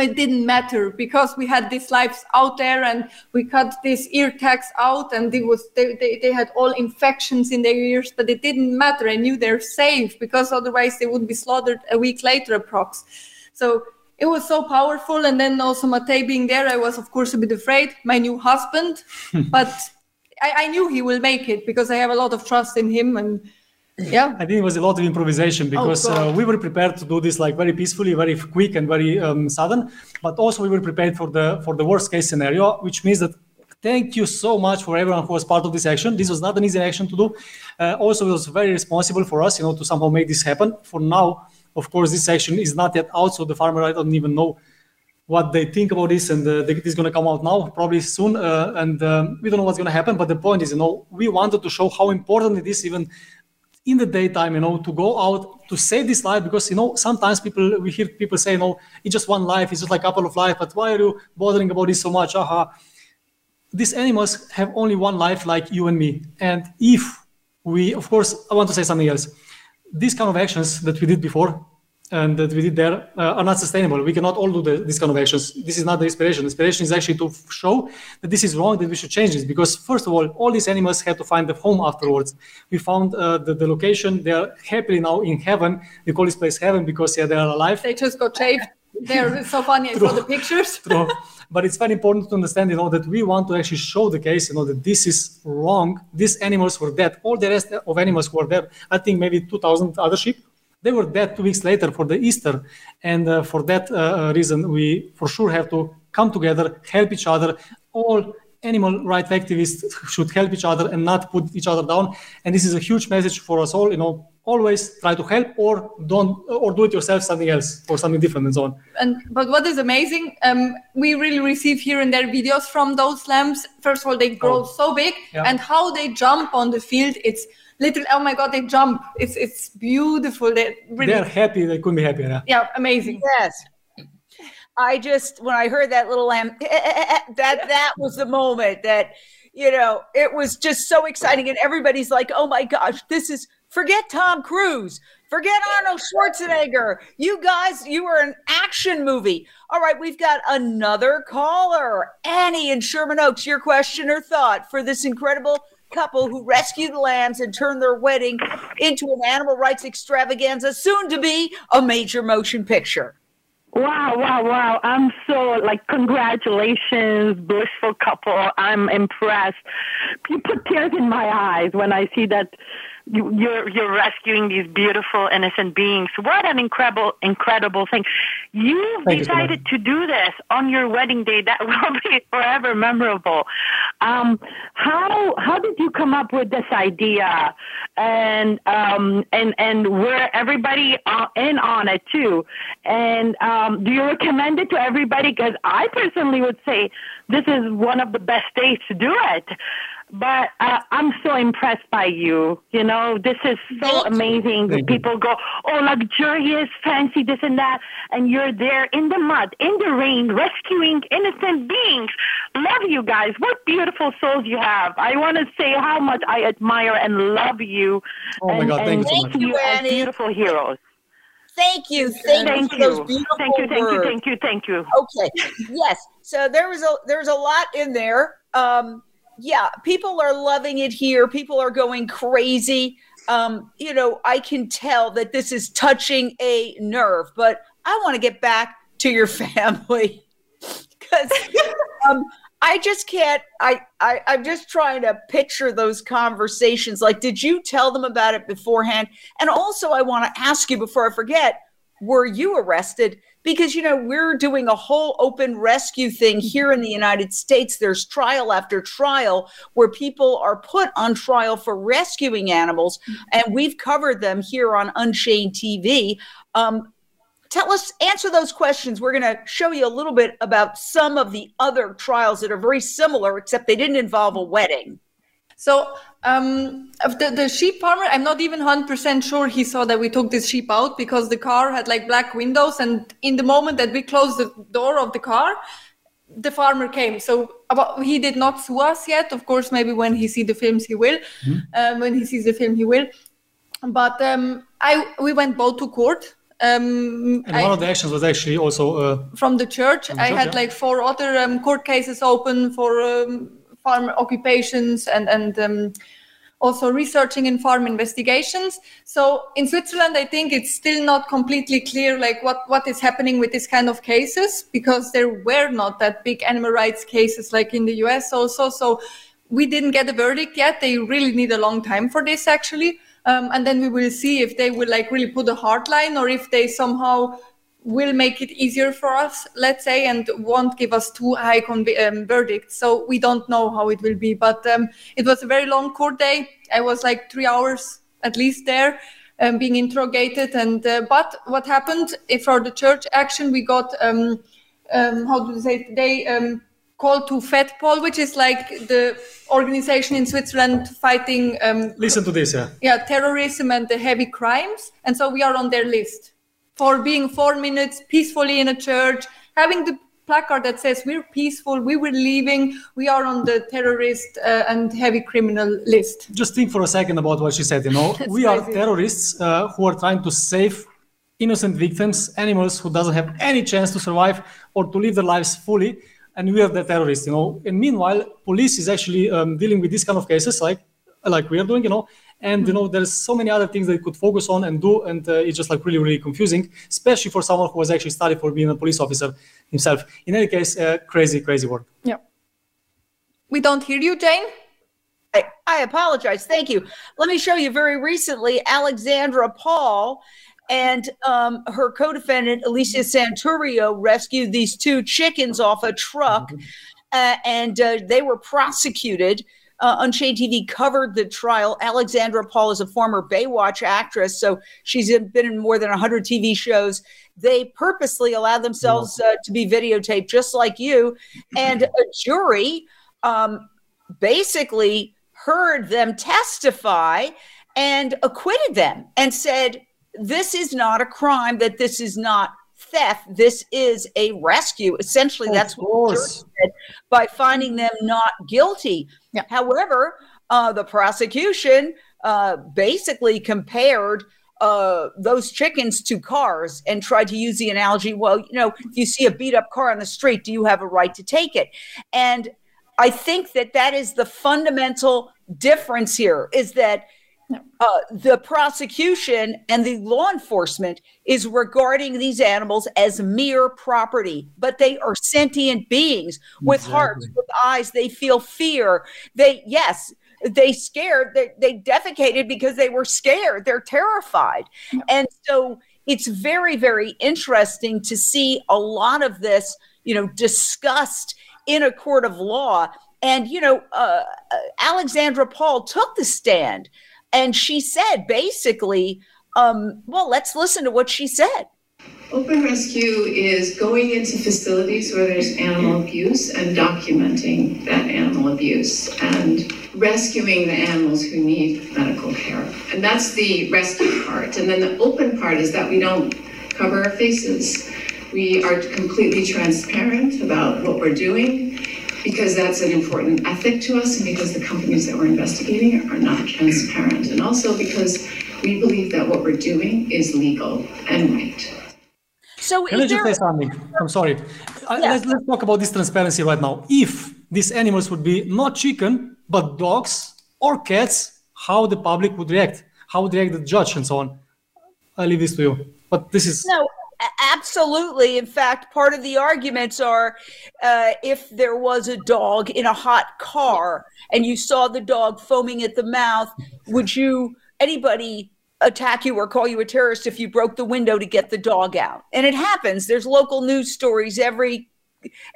Speaker 4: it didn't matter because we had these lives out there and we cut these ear tags out and it was they, they, they had all infections in their ears but it didn't matter i knew they're safe because otherwise they would be slaughtered a week later approx so it was so powerful and then also matej being there i was of course a bit afraid my new husband but I, I knew he will make it because i have a lot of trust in him and yeah
Speaker 3: i think it was a lot of improvisation oh, because oh, uh, we were prepared to do this like very peacefully very quick and very um, sudden but also we were prepared for the for the worst case scenario which means that thank you so much for everyone who was part of this action this was not an easy action to do uh, also it was very responsible for us you know to somehow make this happen for now of course this action is not yet out so the farmer i don't even know what they think about this and uh, this is going to come out now probably soon uh, and um, we don't know what's going to happen but the point is you know we wanted to show how important it is even in the daytime, you know, to go out to save this life because you know sometimes people we hear people say, you know, it's just one life, it's just like a couple of life, but why are you bothering about this so much? Aha. Uh-huh. These animals have only one life, like you and me. And if we, of course, I want to say something else. These kind of actions that we did before, and that we did there uh, are not sustainable. We cannot all do the, these kind of actions. This is not the inspiration. The inspiration is actually to show that this is wrong, that we should change this. Because first of all, all these animals had to find a home afterwards. We found uh, the, the, location. They are happily now in heaven. We call this place heaven because yeah, they are alive.
Speaker 4: They just got shaved. They're so funny. I saw the pictures.
Speaker 3: True. But it's very important to understand, you know, that we want to actually show the case, you know, that this is wrong. These animals were dead. All the rest of animals were dead. I think maybe 2,000 other sheep they were dead two weeks later for the Easter. And uh, for that uh, uh, reason, we for sure have to come together, help each other. All animal rights activists should help each other and not put each other down. And this is a huge message for us all. You know, always try to help or don't or do it yourself something else or something different and so on
Speaker 4: and but what is amazing um, we really receive here and there videos from those lambs first of all they grow oh. so big yeah. and how they jump on the field it's Little oh my god, they jump. It's it's beautiful.
Speaker 3: They really, they're happy. They couldn't be happier.
Speaker 4: Yeah, yeah amazing. Yes.
Speaker 2: I just when I heard that little lamb, eh, eh, eh, that that was the moment that you know it was just so exciting, and everybody's like, "Oh my gosh, this is forget Tom Cruise, forget Arnold Schwarzenegger. You guys, you are an action movie." All right, we've got another caller, Annie in Sherman Oaks. Your question or thought for this incredible couple who rescued lambs and turned their wedding into an animal rights extravaganza, soon to be a major motion picture.
Speaker 12: Wow, wow, wow. I'm so like, congratulations, blissful couple. I'm impressed. You put tears in my eyes when I see that you, are you're rescuing these beautiful innocent beings. What an incredible incredible thing! You Thank decided you, to do this on your wedding day. That will be forever memorable. Um, how how did you come up with this idea? And um, and and were everybody uh, in on it too? And um, do you recommend it to everybody? Because I personally would say this is one of the best days to do it but uh, I'm so impressed by you. You know, this is so amazing. People go, oh, luxurious, fancy, this and that. And you're there in the mud, in the rain, rescuing innocent beings. Love you guys. What beautiful souls you have. I want to say how much I admire and love you. Oh, and, my God. Thank, you, so much. you beautiful heroes.
Speaker 2: Thank you. Thank, thank you for those beautiful Thank you. Thank
Speaker 4: words. you. Thank you. Thank
Speaker 2: you. Okay. yes. So there was a there's a lot in there. Um, yeah, people are loving it here. People are going crazy. Um, you know, I can tell that this is touching a nerve, but I want to get back to your family because um, I just can't. I, I I'm just trying to picture those conversations. Like, did you tell them about it beforehand? And also, I want to ask you before I forget: Were you arrested? because you know we're doing a whole open rescue thing mm-hmm. here in the United States there's trial after trial where people are put on trial for rescuing animals mm-hmm. and we've covered them here on Unchained TV um, tell us answer those questions we're going to show you a little bit about some of the other trials that are very similar except they didn't involve a wedding
Speaker 4: so um, the, the sheep farmer, I'm not even 100% sure he saw that we took this sheep out because the car had like black windows. And in the moment that we closed the door of the car, the farmer came. So about, he did not sue us yet. Of course, maybe when he see the films, he will. Mm-hmm. Um, when he sees the film, he will. But um, I we went both to court.
Speaker 3: Um, and I, one of the actions was actually also uh,
Speaker 4: from the church. From the I church, had yeah. like four other um, court cases open for um, farm occupations and and um, also researching in farm investigations. So in Switzerland, I think it's still not completely clear like what, what is happening with this kind of cases because there were not that big animal rights cases like in the US also. So we didn't get a verdict yet. They really need a long time for this actually. Um, and then we will see if they will like really put a hard line or if they somehow will make it easier for us, let's say, and won't give us too high um, verdicts. So we don't know how it will be. But um, it was a very long court day. I was like three hours at least there. Um, being interrogated and uh, but what happened eh, for the church action we got um, um, how do you say it? they um, called to FedPol which is like the organization in Switzerland fighting
Speaker 3: listen to this yeah.
Speaker 4: yeah terrorism and the heavy crimes and so we are on their list for being four minutes peacefully in a church, having the placard that says we're peaceful, we were leaving, we are on the terrorist uh, and heavy criminal list.
Speaker 3: Just think for a second about what she said. You know, we are terrorists uh, who are trying to save innocent victims, animals who doesn't have any chance to survive or to live their lives fully, and we are the terrorists. You know, and meanwhile, police is actually um, dealing with these kind of cases like like we are doing. You know, and you hmm. know there's so many other things they could focus on and do and uh, it's just like really really confusing especially for someone who was actually studied for being a police officer himself in any case uh, crazy crazy work yeah
Speaker 4: we don't hear you jane
Speaker 2: I, I apologize thank you let me show you very recently alexandra paul and um, her co-defendant alicia santurio rescued these two chickens off a truck mm-hmm. uh, and uh, they were prosecuted uh, Unchained TV covered the trial. Alexandra Paul is a former Baywatch actress, so she's been in more than 100 TV shows. They purposely allowed themselves uh, to be videotaped, just like you. And a jury um, basically heard them testify and acquitted them and said, This is not a crime, that this is not theft. This is a rescue. Essentially, of that's course. what the by finding them not guilty. Yeah. However, uh, the prosecution uh, basically compared uh, those chickens to cars and tried to use the analogy well, you know, if you see a beat up car on the street, do you have a right to take it? And I think that that is the fundamental difference here is that uh, the prosecution and the law enforcement is regarding these animals as mere property, but they are sentient beings with exactly. hearts, with eyes. They feel fear. They, yes, they scared. They, they defecated because they were scared. They're terrified. And so it's very, very interesting to see a lot of this, you know, discussed in a court of law. And, you know, uh, uh Alexandra Paul took the stand and she said basically, um, well, let's listen to what she said.
Speaker 13: Open Rescue is going into facilities where there's animal abuse and documenting that animal abuse and rescuing the animals who need medical care. And that's the rescue part. And then the open part is that we don't cover our faces. We are completely transparent about what we're doing because that's an important ethic to us and because the companies that we're investigating are not transparent. And also because we believe that what we're doing is legal and right.
Speaker 3: So Can I just say something? I'm sorry. Uh, yeah. Let's, let's talk about this transparency right now. If these animals would be not chicken, but dogs or cats, how the public would react, how would react the judge and so on. I leave this to you. But this is...
Speaker 2: No, absolutely. In fact, part of the arguments are uh, if there was a dog in a hot car and you saw the dog foaming at the mouth, would you, anybody, attack you or call you a terrorist if you broke the window to get the dog out? And it happens. There's local news stories every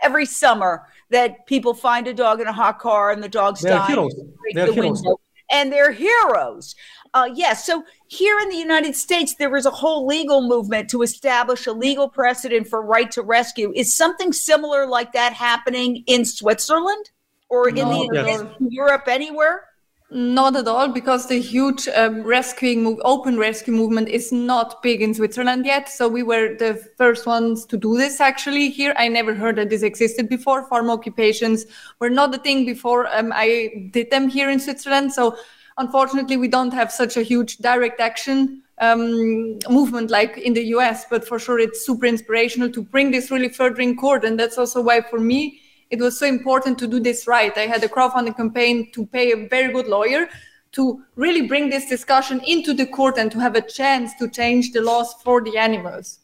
Speaker 2: every summer that people find a dog in a hot car and the dog's they're dying. They're the Window and they're heroes. Uh, yes. Yeah, so here in the United States, there is a whole legal movement to establish a legal precedent for right to rescue. Is something similar like that happening in Switzerland or in, no, the, yes. in Europe anywhere?
Speaker 4: Not at all, because the huge um, rescuing move, open rescue movement is not big in Switzerland yet. So we were the first ones to do this actually here. I never heard that this existed before. Farm occupations were not a thing before um, I did them here in Switzerland. So unfortunately, we don't have such a huge direct action um, movement like in the US. But for sure, it's super inspirational to bring this really further in court, and that's also why for me it was so important to do this right. I had a crowdfunding campaign to pay a very good lawyer to really bring this discussion into the court and to have
Speaker 2: a
Speaker 4: chance to change the laws for the animals.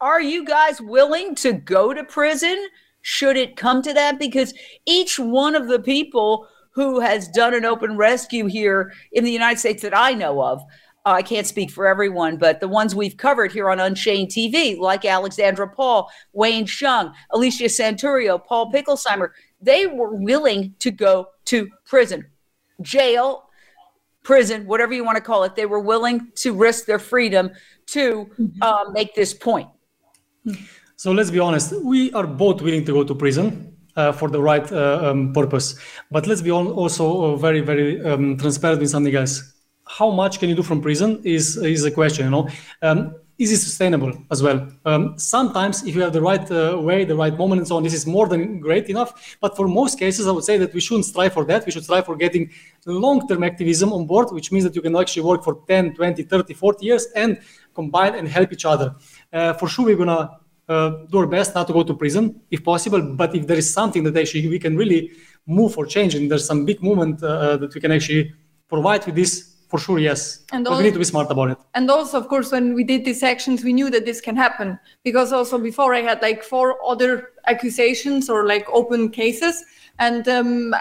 Speaker 2: Are you guys willing to go to prison should it come to that? Because each one of the people who has done an open rescue here in the United States that I know of uh, I can't speak for everyone, but the ones we've covered here on Unchained TV, like Alexandra Paul, Wayne Hsiung, Alicia Santurio, Paul Picklesimer, they were willing to go to prison, jail, prison, whatever you want to call it. They were willing to risk their freedom to mm-hmm. uh, make this point.
Speaker 3: So let's be honest, we are both willing to go to prison. Uh, for the right uh, um, purpose. But let's be also very, very um, transparent in something else how much can you do from prison is is a question you know um, is it sustainable as well um, sometimes if you have the right uh, way the right moment and so on this is more than great enough but for most cases i would say that we shouldn't strive for that we should strive for getting long-term activism on board which means that you can actually work for 10 20 30 40 years and combine and help each other uh, for sure we're gonna uh, do our best not to go to prison if possible. But if there is something that actually we can really move for change, and there's some big movement uh, uh that we can actually provide with this for sure, yes. And but also, we need to be smart about it.
Speaker 4: And also, of course, when we did these actions, we knew that this can happen because also before I had like four other accusations or like open cases, and um,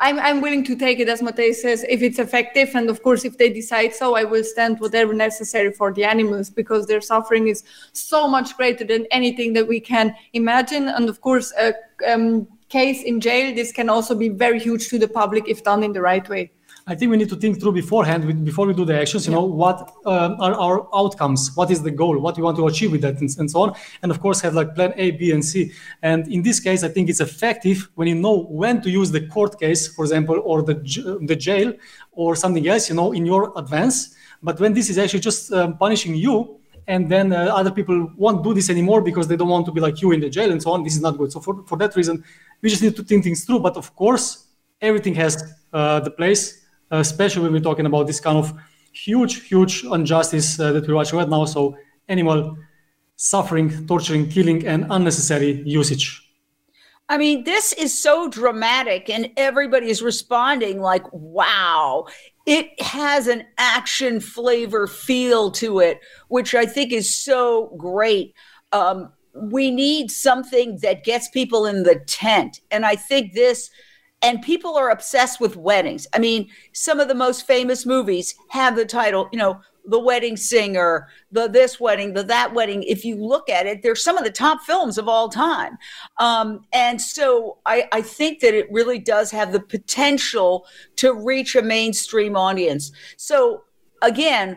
Speaker 4: I'm I'm willing to take it as Matej says if it's effective, and of course, if they decide so, I will stand whatever necessary for the animals because their suffering is so much greater than anything that we can imagine, and of course, a um, case in jail this can also be very huge to the public if done in the right way.
Speaker 3: I think we need to think through beforehand, before we do the actions, you yeah. know, what um, are our outcomes? What is the goal? What we want to achieve with that and, and, so on. And of course, have like plan A, B, and C. And in this case, I think it's effective when you know when to use the court case, for example, or the, the jail or something else, you know, in your advance. But when this is actually just um, punishing you, and then uh, other people won't do this anymore because they don't want to be like you in the jail and so on. This is not good. So for, for that reason, we just need to think things through. But of course, everything has uh, the place uh, especially when we're talking about this kind of huge, huge injustice uh, that we're watching right now. So, animal suffering, torturing, killing, and unnecessary usage.
Speaker 2: I mean, this is so dramatic, and everybody is responding like, wow. It has an action flavor feel to it, which I think is so great. Um, we need something that gets people in the tent. And I think this and people are obsessed with weddings. I mean, some of the most famous movies have the title, you know, The Wedding Singer, the this wedding, the that wedding. If you look at it, they're some of the top films of all time. Um, and so I, I think that it really does have the potential to reach a mainstream audience. So again,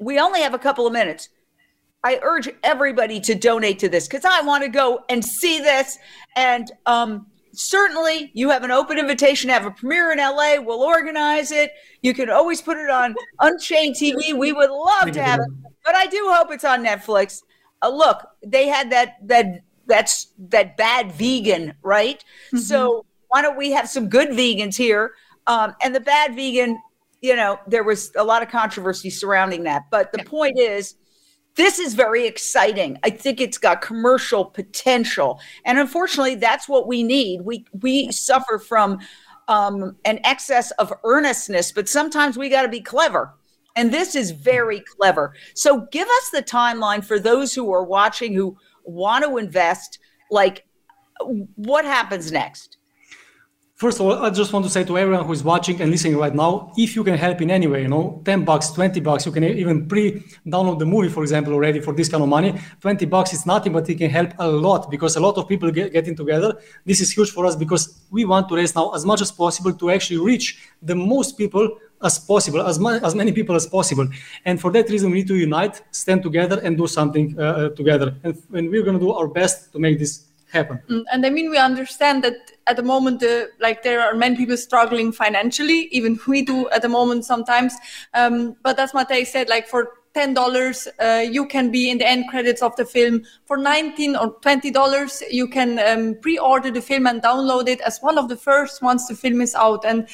Speaker 2: we only have a couple of minutes. I urge everybody to donate to this because I want to go and see this and um, certainly you have an open invitation to have a premiere in LA. We'll organize it. You can always put it on Unchained TV. We would love to have it, but I do hope it's on Netflix. Uh, look, they had that that that's that bad vegan, right? Mm-hmm. So why don't we have some good vegans here? Um, and the bad vegan, you know, there was a lot of controversy surrounding that. But the yeah. point is, this is very exciting. I think it's got commercial potential. And unfortunately, that's what we need. We we suffer from um, an excess of earnestness, but sometimes we got to be clever. And this is very clever. So give us the timeline for those who are watching who want to invest. Like, what happens next?
Speaker 3: First of all, I just want to say to everyone who is watching and listening right now, if you can help in any way, you know, 10 bucks, 20 bucks, you can even pre-download the movie, for example, already for this kind of money. 20 bucks is nothing, but it can help a lot because a lot of people get getting together. This is huge for us because we want to raise now as much as possible to actually reach the most people as possible, as, ma- as many people as possible. And for that reason, we need to unite, stand together, and do something uh, uh together. And, and we're going to do our best to make this happen.
Speaker 4: Mm, and I mean, we understand that at the moment the uh, like there are many people struggling financially even we do at the moment sometimes um, but as matej said like for ten dollars uh, you can be in the end credits of the film for 19 or 20 dollars you can um, pre-order the film and download it as one of the first once the film is out and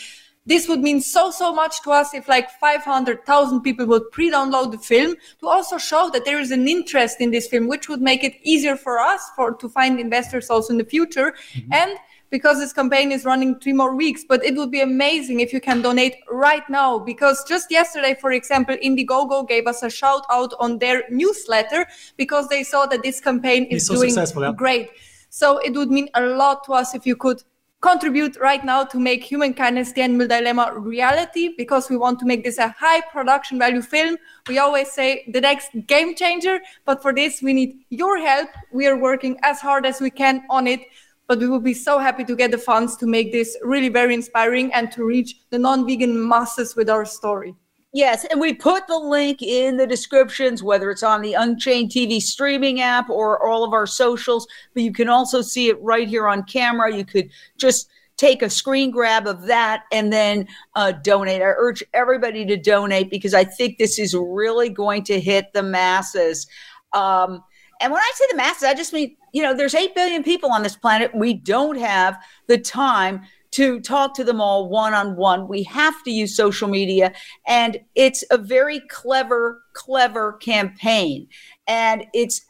Speaker 4: this would mean so so much to us if like 500000 people would pre-download the film to also show that there is an interest in this film which would make it easier for us for to find investors also in the future mm-hmm. and because this campaign is running three more weeks. But it would be amazing if you can donate right now because just yesterday, for example, Indiegogo gave us a shout out on their newsletter because they saw that this campaign is so doing yeah. great. So it would mean a lot to us if you could contribute right now to make human kindness the animal dilemma reality because we want to make this a high production value film we always say the next game changer but for this we need your help we are working as hard as we can on it but we will be so happy to get the funds to make this really very inspiring and to reach the non-vegan masses with our story.
Speaker 2: Yes, and we put the link in the descriptions, whether it's on the Unchained TV streaming app or all of our socials, but you can also see it right here on camera. You could just take a screen grab of that and then uh, donate. I urge everybody to donate because I think this is really going to hit the masses. Um, and when I say the masses, I just mean you know, there's 8 billion people on this planet. We don't have the time to talk to them all one on one. We have to use social media. And it's a very clever, clever campaign. And it's,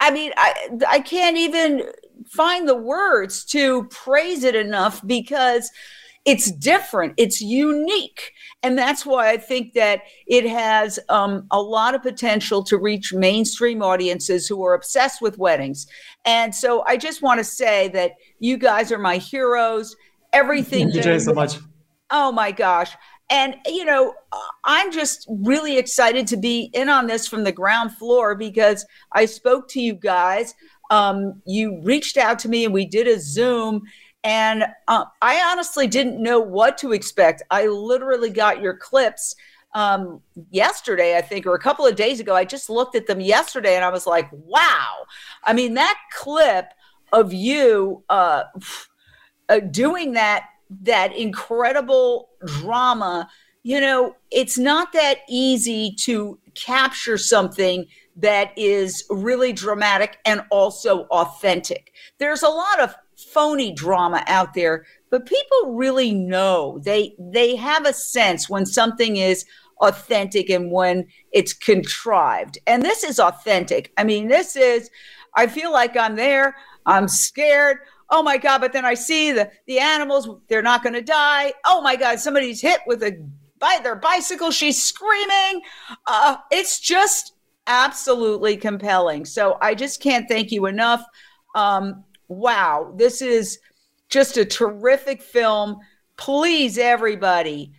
Speaker 2: I mean, I, I can't even find the words to praise it enough because it's different, it's unique. And that's why I think that it has um, a lot of potential to reach mainstream audiences who are obsessed with weddings. And so I just want to say that you guys are my heroes. Everything.
Speaker 3: Thank you, Jay, so much.
Speaker 2: Oh my gosh. And, you know, I'm just really excited to be in on this from the ground floor because I spoke to you guys. Um, you reached out to me and we did a Zoom. And uh, I honestly didn't know what to expect. I literally got your clips um, yesterday, I think, or a couple of days ago. I just looked at them yesterday and I was like, wow. I mean, that clip of you uh, uh, doing that, that incredible drama, you know, it's not that easy to capture something that is really dramatic and also authentic. There's a lot of phony drama out there, but people really know. They they have a sense when something is authentic and when it's contrived. And this is authentic. I mean, this is I feel like I'm there. I'm scared. Oh my god, but then I see the the animals, they're not going to die. Oh my god, somebody's hit with a by their bicycle, she's screaming. Uh, it's just absolutely compelling. So I just can't thank you enough. Um, wow, this is just a terrific film. Please, everybody,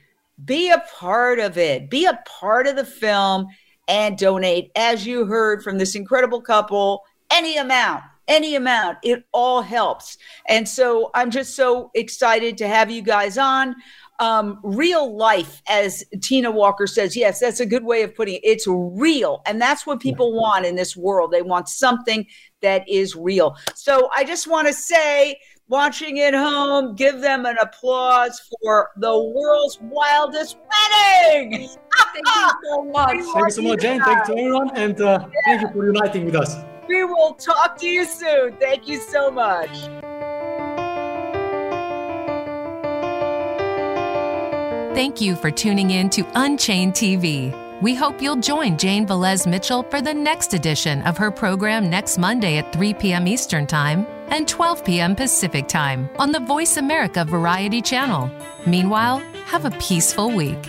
Speaker 2: be a part of it. Be a part of the film and donate, as you heard from this incredible couple, any amount any amount. It all helps. And so I'm just so excited to have you guys on um, real life, as Tina Walker says. Yes, that's a good way of putting it. It's real. And that's what people want in this world. They want something that is real. So I just want to say, watching at home, give them an applause for the world's wildest wedding. Thank
Speaker 3: you so much. Thank you so much, Jane. Thank you to everyone. And uh, yeah. thank you for uniting with us.
Speaker 2: We will talk to you soon. Thank you so much.
Speaker 10: Thank you for tuning in to Unchained TV. We hope you'll join Jane Velez Mitchell for the next edition of her program next Monday at 3 p.m. Eastern Time and 12 p.m. Pacific Time on the Voice America Variety Channel. Meanwhile, have a peaceful week.